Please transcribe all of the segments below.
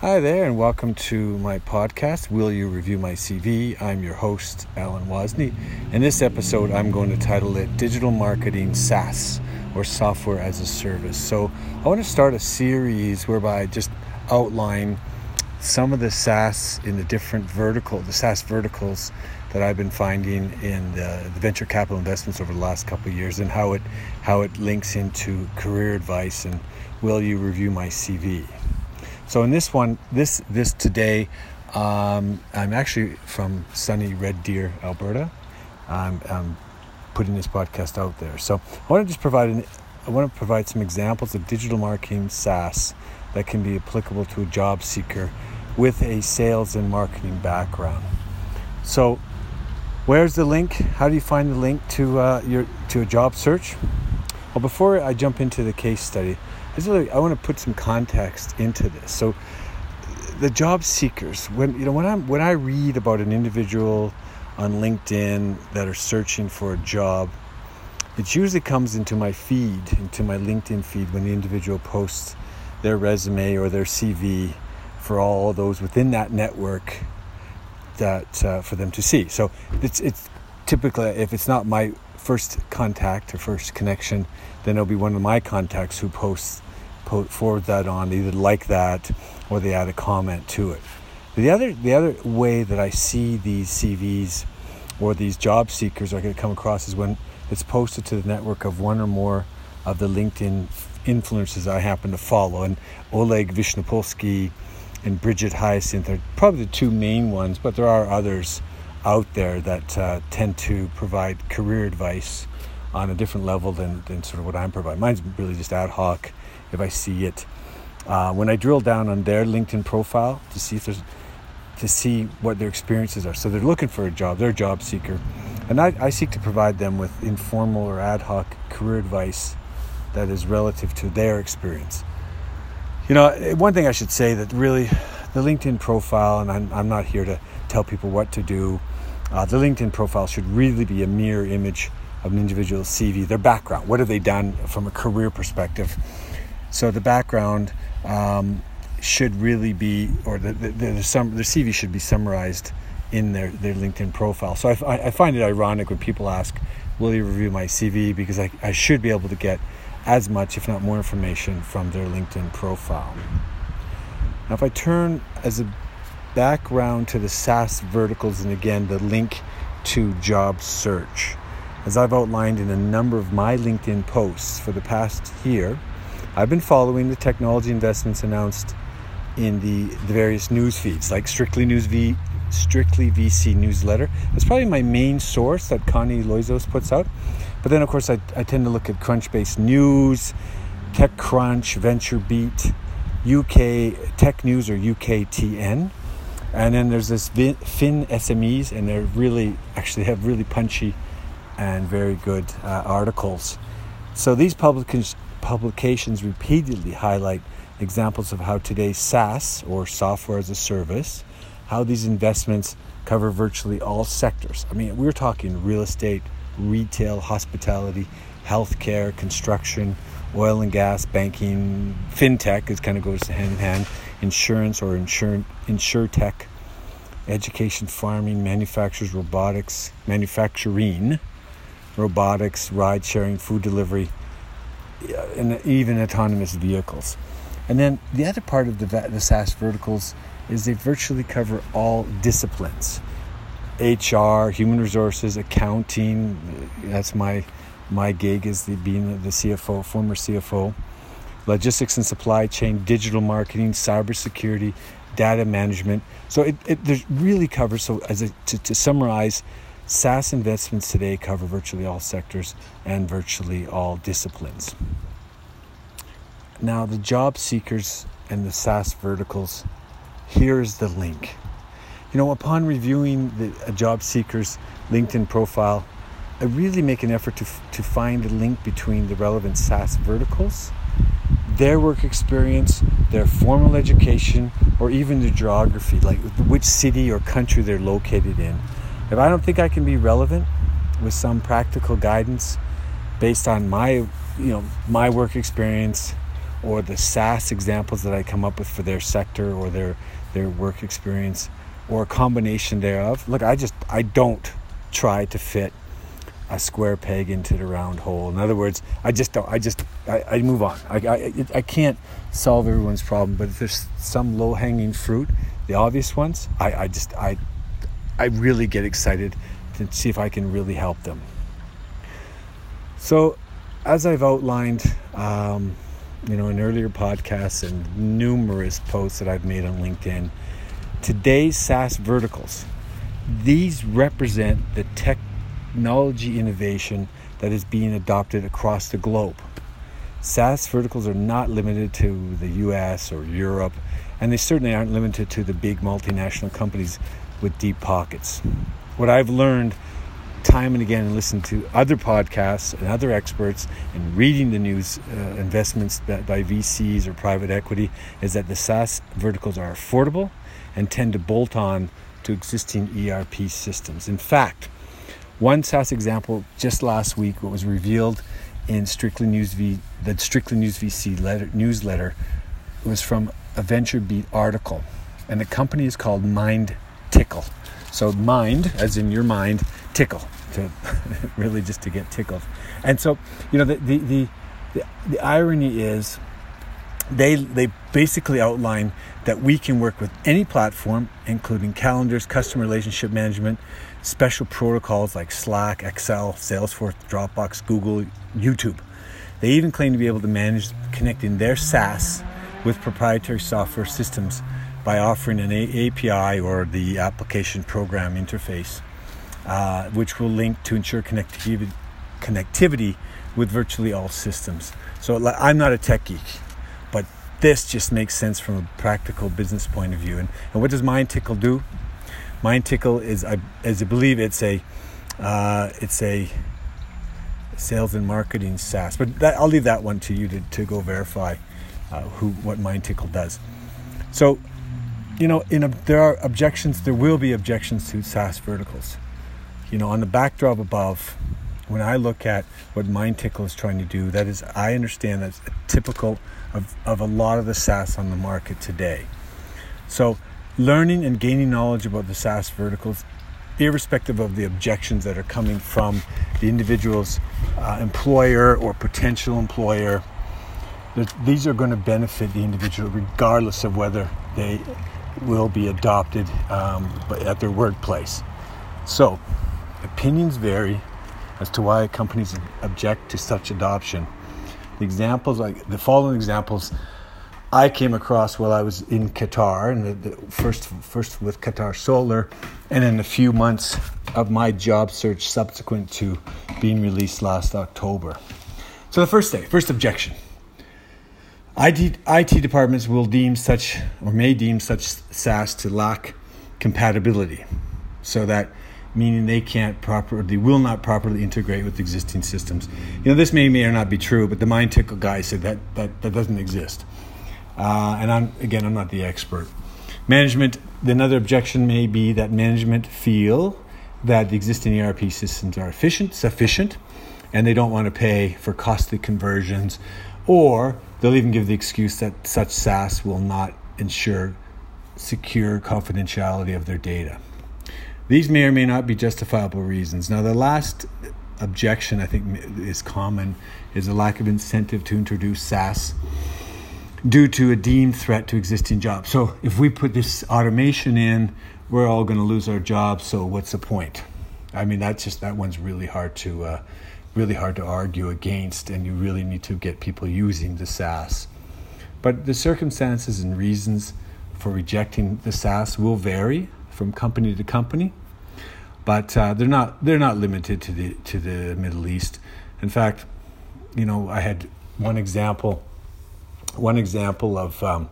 Hi there, and welcome to my podcast, Will You Review My CV? I'm your host, Allen Wazny. In this episode, I'm going to title it Digital Marketing SaaS, or Software as a Service. So, I want to start a series whereby I just outline some of the SaaS in the different vertical, the SaaS verticals that I've been finding in the, the venture capital investments over the last couple of years, and how it how it links into career advice and will you review my CV? So in this one, this this today, um, I'm actually from sunny Red Deer, Alberta. I'm, I'm, putting this podcast out there. So I want to just provide an, I want to provide some examples of digital marketing SaaS that can be applicable to a job seeker with a sales and marketing background. So where's the link? How do you find the link to uh, your to a job search? Well, before I jump into the case study, I want to put some context into this. So, the job seekers, when you know, when I when I read about an individual on LinkedIn that are searching for a job, it usually comes into my feed, into my LinkedIn feed, when the individual posts their resume or their CV for all those within that network that uh, for them to see. So it's it's typically if it's not my first contact or first connection, then it'll be one of my contacts who posts forward that on, They either like that or they add a comment to it. The other the other way that I see these CVs or these job seekers are going to come across is when it's posted to the network of one or more of the LinkedIn influencers I happen to follow, and Oleg Vishnepolsky and Bridget Hyacinth are probably the two main ones, but there are others out there that uh, tend to provide career advice on a different level than, than sort of what I'm providing. Mine's really just ad hoc if I see it. Uh, when I drill down on their LinkedIn profile to see if there's to see what their experiences are. So they're looking for a job, they're a job seeker. And I, I seek to provide them with informal or ad hoc career advice that is relative to their experience. You know, one thing I should say that really the LinkedIn profile, and I'm, I'm not here to tell people what to do, uh, the LinkedIn profile should really be a mirror image of an individual's CV, their background. What have they done from a career perspective? So the background um, should really be, or the, the, the, sum, CV should be summarized in their, their LinkedIn profile. So I, I find it ironic when people ask, Will you review my CV? Because I, I should be able to get as much, if not more, information from their LinkedIn profile. Now, if I turn as a background to the SaaS verticals, and again, the link to job search. As I've outlined in a number of my LinkedIn posts for the past year, I've been following the technology investments announced in the, the various news feeds, like Strictly News V, Strictly VC newsletter. It's probably my main source that Connie Loizos puts out. But then, of course, I, I tend to look at Crunchbase News, TechCrunch, VentureBeat, UK Tech News or UKTN. And then there's this FinSMEs, and they're really actually have really punchy and very good uh, articles. So these publications publications repeatedly highlight examples of how today's SaaS or software as a service, how these investments cover virtually all sectors. I mean, we're talking real estate, retail, hospitality, healthcare, construction, oil and gas, banking, fintech, it kind of goes hand in hand, insurance or insure, insure tech, education, farming, manufacturers, robotics, manufacturing, robotics, ride sharing, food delivery, and even autonomous vehicles. And then the other part of the, the SaaS verticals is they virtually cover all disciplines HR, human resources, accounting. That's my my gig is the, being the CFO, former CFO, logistics and supply chain, digital marketing, cybersecurity, data management. So it, it really covers. So as a, to, to summarize, SaaS investments today cover virtually all sectors and virtually all disciplines. Now, the job seekers and the SaaS verticals, here's the link. You know, upon reviewing the, a job seeker's LinkedIn profile, I really make an effort to, to find a link between the relevant SaaS verticals, their work experience, their formal education, or even their geography, like which city or country they're located in if I don't think I can be relevant with some practical guidance based on my, you know, my work experience or the SaaS examples that I come up with for their sector or their their work experience or a combination thereof. Look, I just I don't try to fit a square peg into the round hole. In other words, I just don't. I just I, I move on. I I, I can't solve everyone's problem, but if there's some low hanging fruit, the obvious ones, I, I just I I really get excited to see if I can really help them. So, as I've outlined, um, you know, in earlier podcasts and numerous posts that I've made on LinkedIn, today's SaaS verticals, these represent the technology innovation that is being adopted across the globe. SaaS verticals are not limited to the US or Europe, and they certainly aren't limited to the big multinational companies with deep pockets. What I've learned time and again and listening to other podcasts and other experts and reading the news uh, investments by VCs or private equity is that the SaaS verticals are affordable and tend to bolt on to existing ERP systems. In fact, one SaaS example just last week what was revealed in Strictly News v the Strictly News VC letter, newsletter was from a VentureBeat article and the company is called Mind Tickle. So mind, as in your mind, tickle to really just to get tickled. And so, you know, the the the, the, the irony is they they basically outline that we can work with any platform, including calendars, customer relationship management, special protocols like Slack, Excel, Salesforce, Dropbox, Google, YouTube. They even claim to be able to manage connecting their SaaS with proprietary software systems by offering an API or the application program interface, uh, which will link to ensure connectivity, connectivity with virtually all systems. So I'm not a tech geek, but this just makes sense from a practical business point of view. And, and what does MindTickle do? MindTickle is, I, as I believe, it's a uh, it's a sales and marketing SaaS. But that, I'll leave that one to you to, to go verify uh, who what MindTickle does. So you know, in a, there are objections. There will be objections to SaaS verticals. You know, on the backdrop above, when I look at what MindTickle is trying to do, that is, I understand that's typical of, of a lot of the SaaS on the market today. So, learning and gaining knowledge about the SaaS verticals, irrespective of the objections that are coming from the individual's uh, employer or potential employer, these are going to benefit the individual regardless of whether they will be adopted um, at their workplace. So, opinions vary as to why companies object to such adoption. The examples, like the following examples, I came across while I was in Qatar, and the, the first first with Qatar Solar, and in a few months of my job search subsequent to being released last October. So the first day, first objection IT, IT departments will deem such or may deem such SaaS to lack compatibility, so that meaning they can't properly, they will not properly integrate with existing systems. You know, this may may or not be true, but the Mind Tickle guy said that that, that doesn't exist. Uh, and I'm again, I'm not the expert. Management. Another objection may be that management feel that the existing ERP systems are efficient, sufficient, and they don't want to pay for costly conversions, or They'll even give the excuse that such SaaS will not ensure secure confidentiality of their data. These may or may not be justifiable reasons. Now, the last objection I think is common is a lack of incentive to introduce SaaS due to a deemed threat to existing jobs. So, if we put this automation in, we're all going to lose our jobs. So, what's the point? I mean, that's just that one's really hard to uh, really hard to argue against, and you really need to get people using the SaaS. But the circumstances and reasons for rejecting the SaaS will vary from company to company, but uh, they're not they're not limited to the to the Middle East. In fact, you know, I had one example one example of um,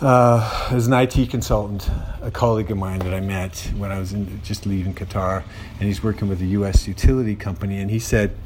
uh, as an IT consultant, a colleague of mine that I met when I was in, just leaving Qatar, and he's working with a U.S. utility company, and he said,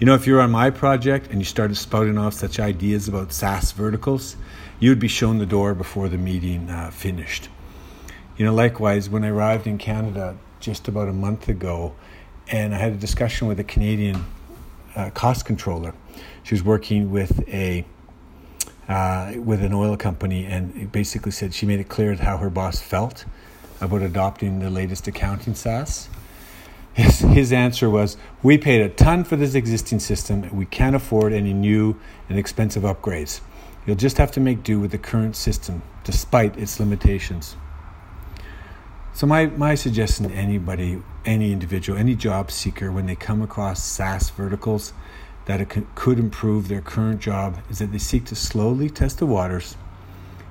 "You know, if you're on my project and you started spouting off such ideas about SaaS verticals, you would be shown the door before the meeting uh, finished." You know, likewise, when I arrived in Canada just about a month ago, and I had a discussion with a Canadian uh, cost controller, she was working with a uh, with an oil company, and basically said she made it clear how her boss felt about adopting the latest accounting SaaS. His, his answer was, We paid a ton for this existing system. We can't afford any new and expensive upgrades. You'll just have to make do with the current system, despite its limitations. So, my, my suggestion to anybody, any individual, any job seeker, when they come across SaaS verticals that it could improve their current job, is that they seek to slowly test the waters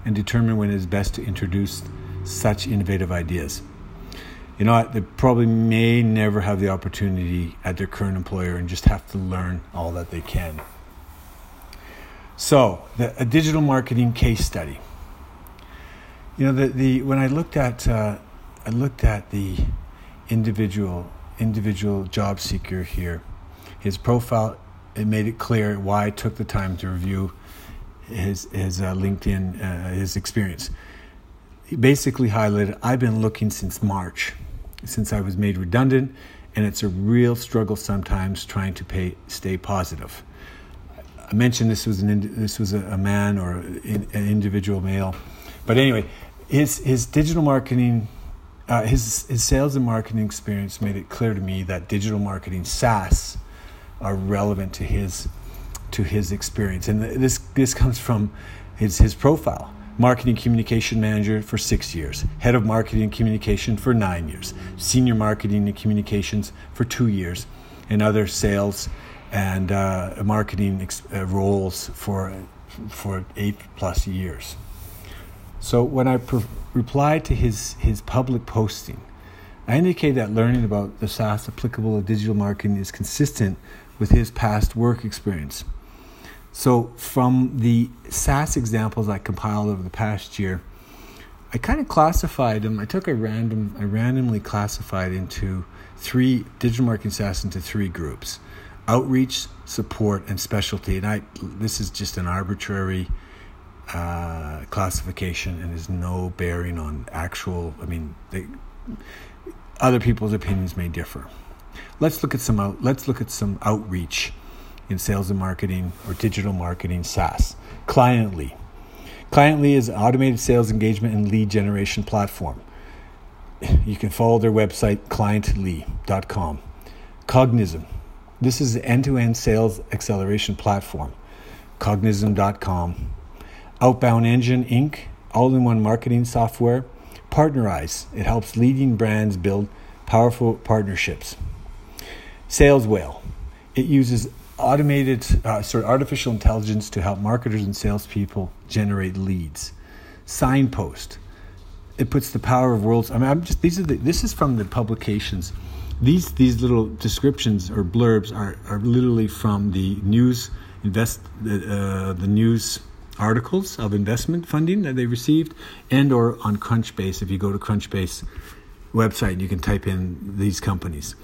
and determine when it is best to introduce such innovative ideas. You know? They probably may never have the opportunity at their current employer and just have to learn all that they can. So, the, a digital marketing case study. You know, the, the when I looked at uh, I looked at the individual individual job seeker here. His profile it made it clear why I took the time to review his his uh, LinkedIn uh, his experience. He basically highlighted I've been looking since March, since I was made redundant, and it's a real struggle sometimes trying to pay stay positive. I mentioned this was an this was a, a man or an individual male, but anyway, his his digital marketing uh, his his sales and marketing experience made it clear to me that digital marketing SaaS are relevant to his to his experience, and this this comes from his his profile. Marketing communication manager for six years, head of marketing and communication for nine years, senior marketing and communications for two years, and other sales and uh, marketing ex- uh, roles for for eight plus years. So when I pre- replied to his, his public posting, I indicated that learning about the SaaS applicable to digital marketing is consistent with his past work experience. So, from the SaaS examples I compiled over the past year, I kind of classified them. I took a random, I randomly classified into three digital marketing SaaS into three groups: outreach, support, and specialty. And I, this is just an arbitrary uh, classification and has no bearing on actual. I mean, they, other people's opinions may differ. Let's look at some out, let's look at some outreach in sales and marketing or digital marketing SaaS. Cliently. Cliently is an automated sales engagement and lead generation platform. You can follow their website cliently.com. Cognism. This is an end-to-end sales acceleration platform. Cognism.com Outbound Engine Inc., all in one marketing software. Partnerize, it helps leading brands build powerful partnerships. Sales Whale, it uses automated, uh, sorry, artificial intelligence to help marketers and salespeople generate leads. Signpost, it puts the power of worlds. I mean, I'm just these are the, this is from the publications. These these little descriptions or blurbs are, are literally from the news invest uh, the news articles of investment funding that they received and or on crunchbase if you go to crunchbase website you can type in these companies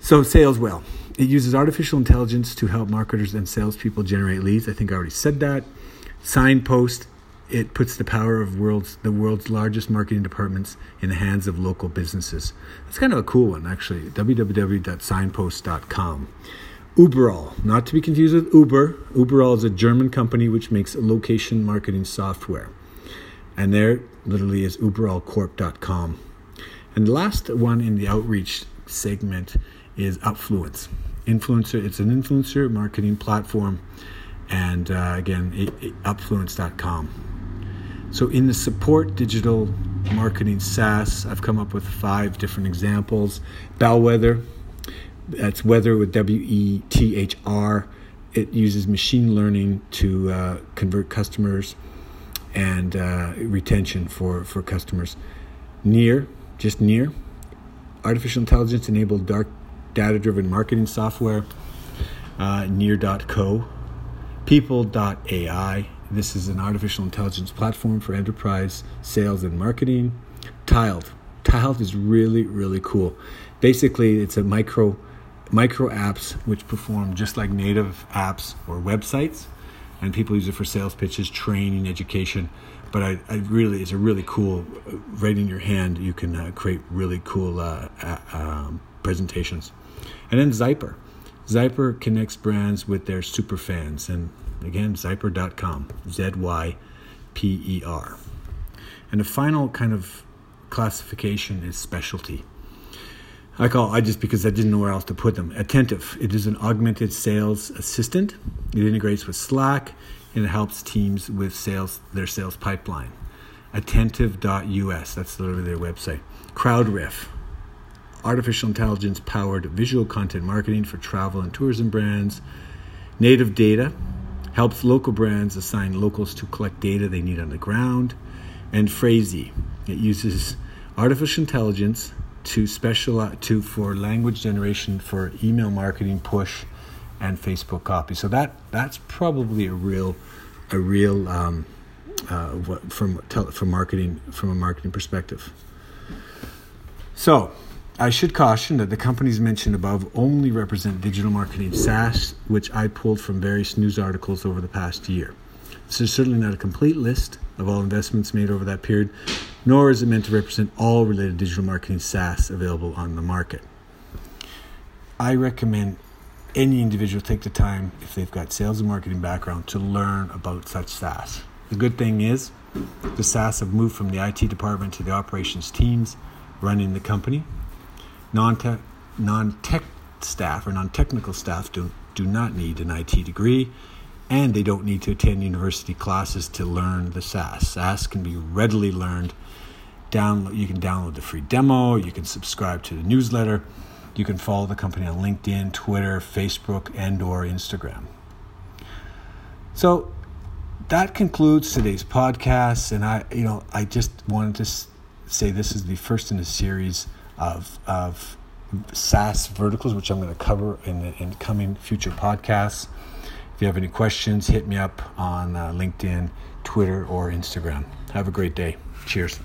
so Sales Whale it uses artificial intelligence to help marketers and salespeople generate leads i think i already said that signpost it puts the power of world's the world's largest marketing departments in the hands of local businesses that's kind of a cool one actually www.signpost.com Uberall, not to be confused with Uber. Uberall is a German company which makes location marketing software. And there literally is uberallcorp.com. And the last one in the outreach segment is Upfluence. Influencer, it's an influencer marketing platform. And uh, again, it, it, upfluence.com. So in the support digital marketing SaaS, I've come up with five different examples. Bellwether, that's weather with W E T H R. It uses machine learning to uh, convert customers and uh, retention for, for customers. Near, just near, artificial intelligence enabled dark data driven marketing software. Uh, near.co. People.ai. This is an artificial intelligence platform for enterprise sales and marketing. Tiled. Tiled is really, really cool. Basically, it's a micro micro apps which perform just like native apps or websites and people use it for sales pitches training education but I, I really it's a really cool right in your hand you can uh, create really cool uh, uh, um, presentations and then Zyper Zyper connects brands with their super fans and Again, zyper.com. Z Y P E R. And the final kind of classification is specialty. I call I just because I didn't know where else to put them. Attentive. It is an augmented sales assistant. It integrates with Slack and it helps teams with sales their sales pipeline. Attentive.us. That's literally their website. CrowdRiff. Artificial intelligence powered visual content marketing for travel and tourism brands. Native Data helps local brands assign locals to collect data they need on the ground. And Phrasee. It uses artificial intelligence to specialize to for language generation for email marketing push and Facebook copy. So that that's probably a real a real um, uh, from from marketing from a marketing perspective. So I should caution that the companies mentioned above only represent digital marketing SaaS, which I pulled from various news articles over the past year. This is certainly not a complete list of all investments made over that period, nor is it meant to represent all related digital marketing SaaS available on the market. I recommend any individual take the time, if they've got sales and marketing background, to learn about such SaaS. The good thing is, the SaaS have moved from the IT department to the operations teams running the company. Non-tech, non-tech staff or non-technical staff do, do not need an IT degree and they don't need to attend university classes to learn the SaaS. SaaS can be readily learned. Download, you can download the free demo, you can subscribe to the newsletter, you can follow the company on LinkedIn, Twitter, Facebook, and or Instagram. So that concludes today's podcast and I you know, I just wanted to say this is the first in a series of of SaaS verticals, which I'm going to cover in the in coming future podcasts. If you have any questions, hit me up on uh, LinkedIn, Twitter, or Instagram. Have a great day. Cheers.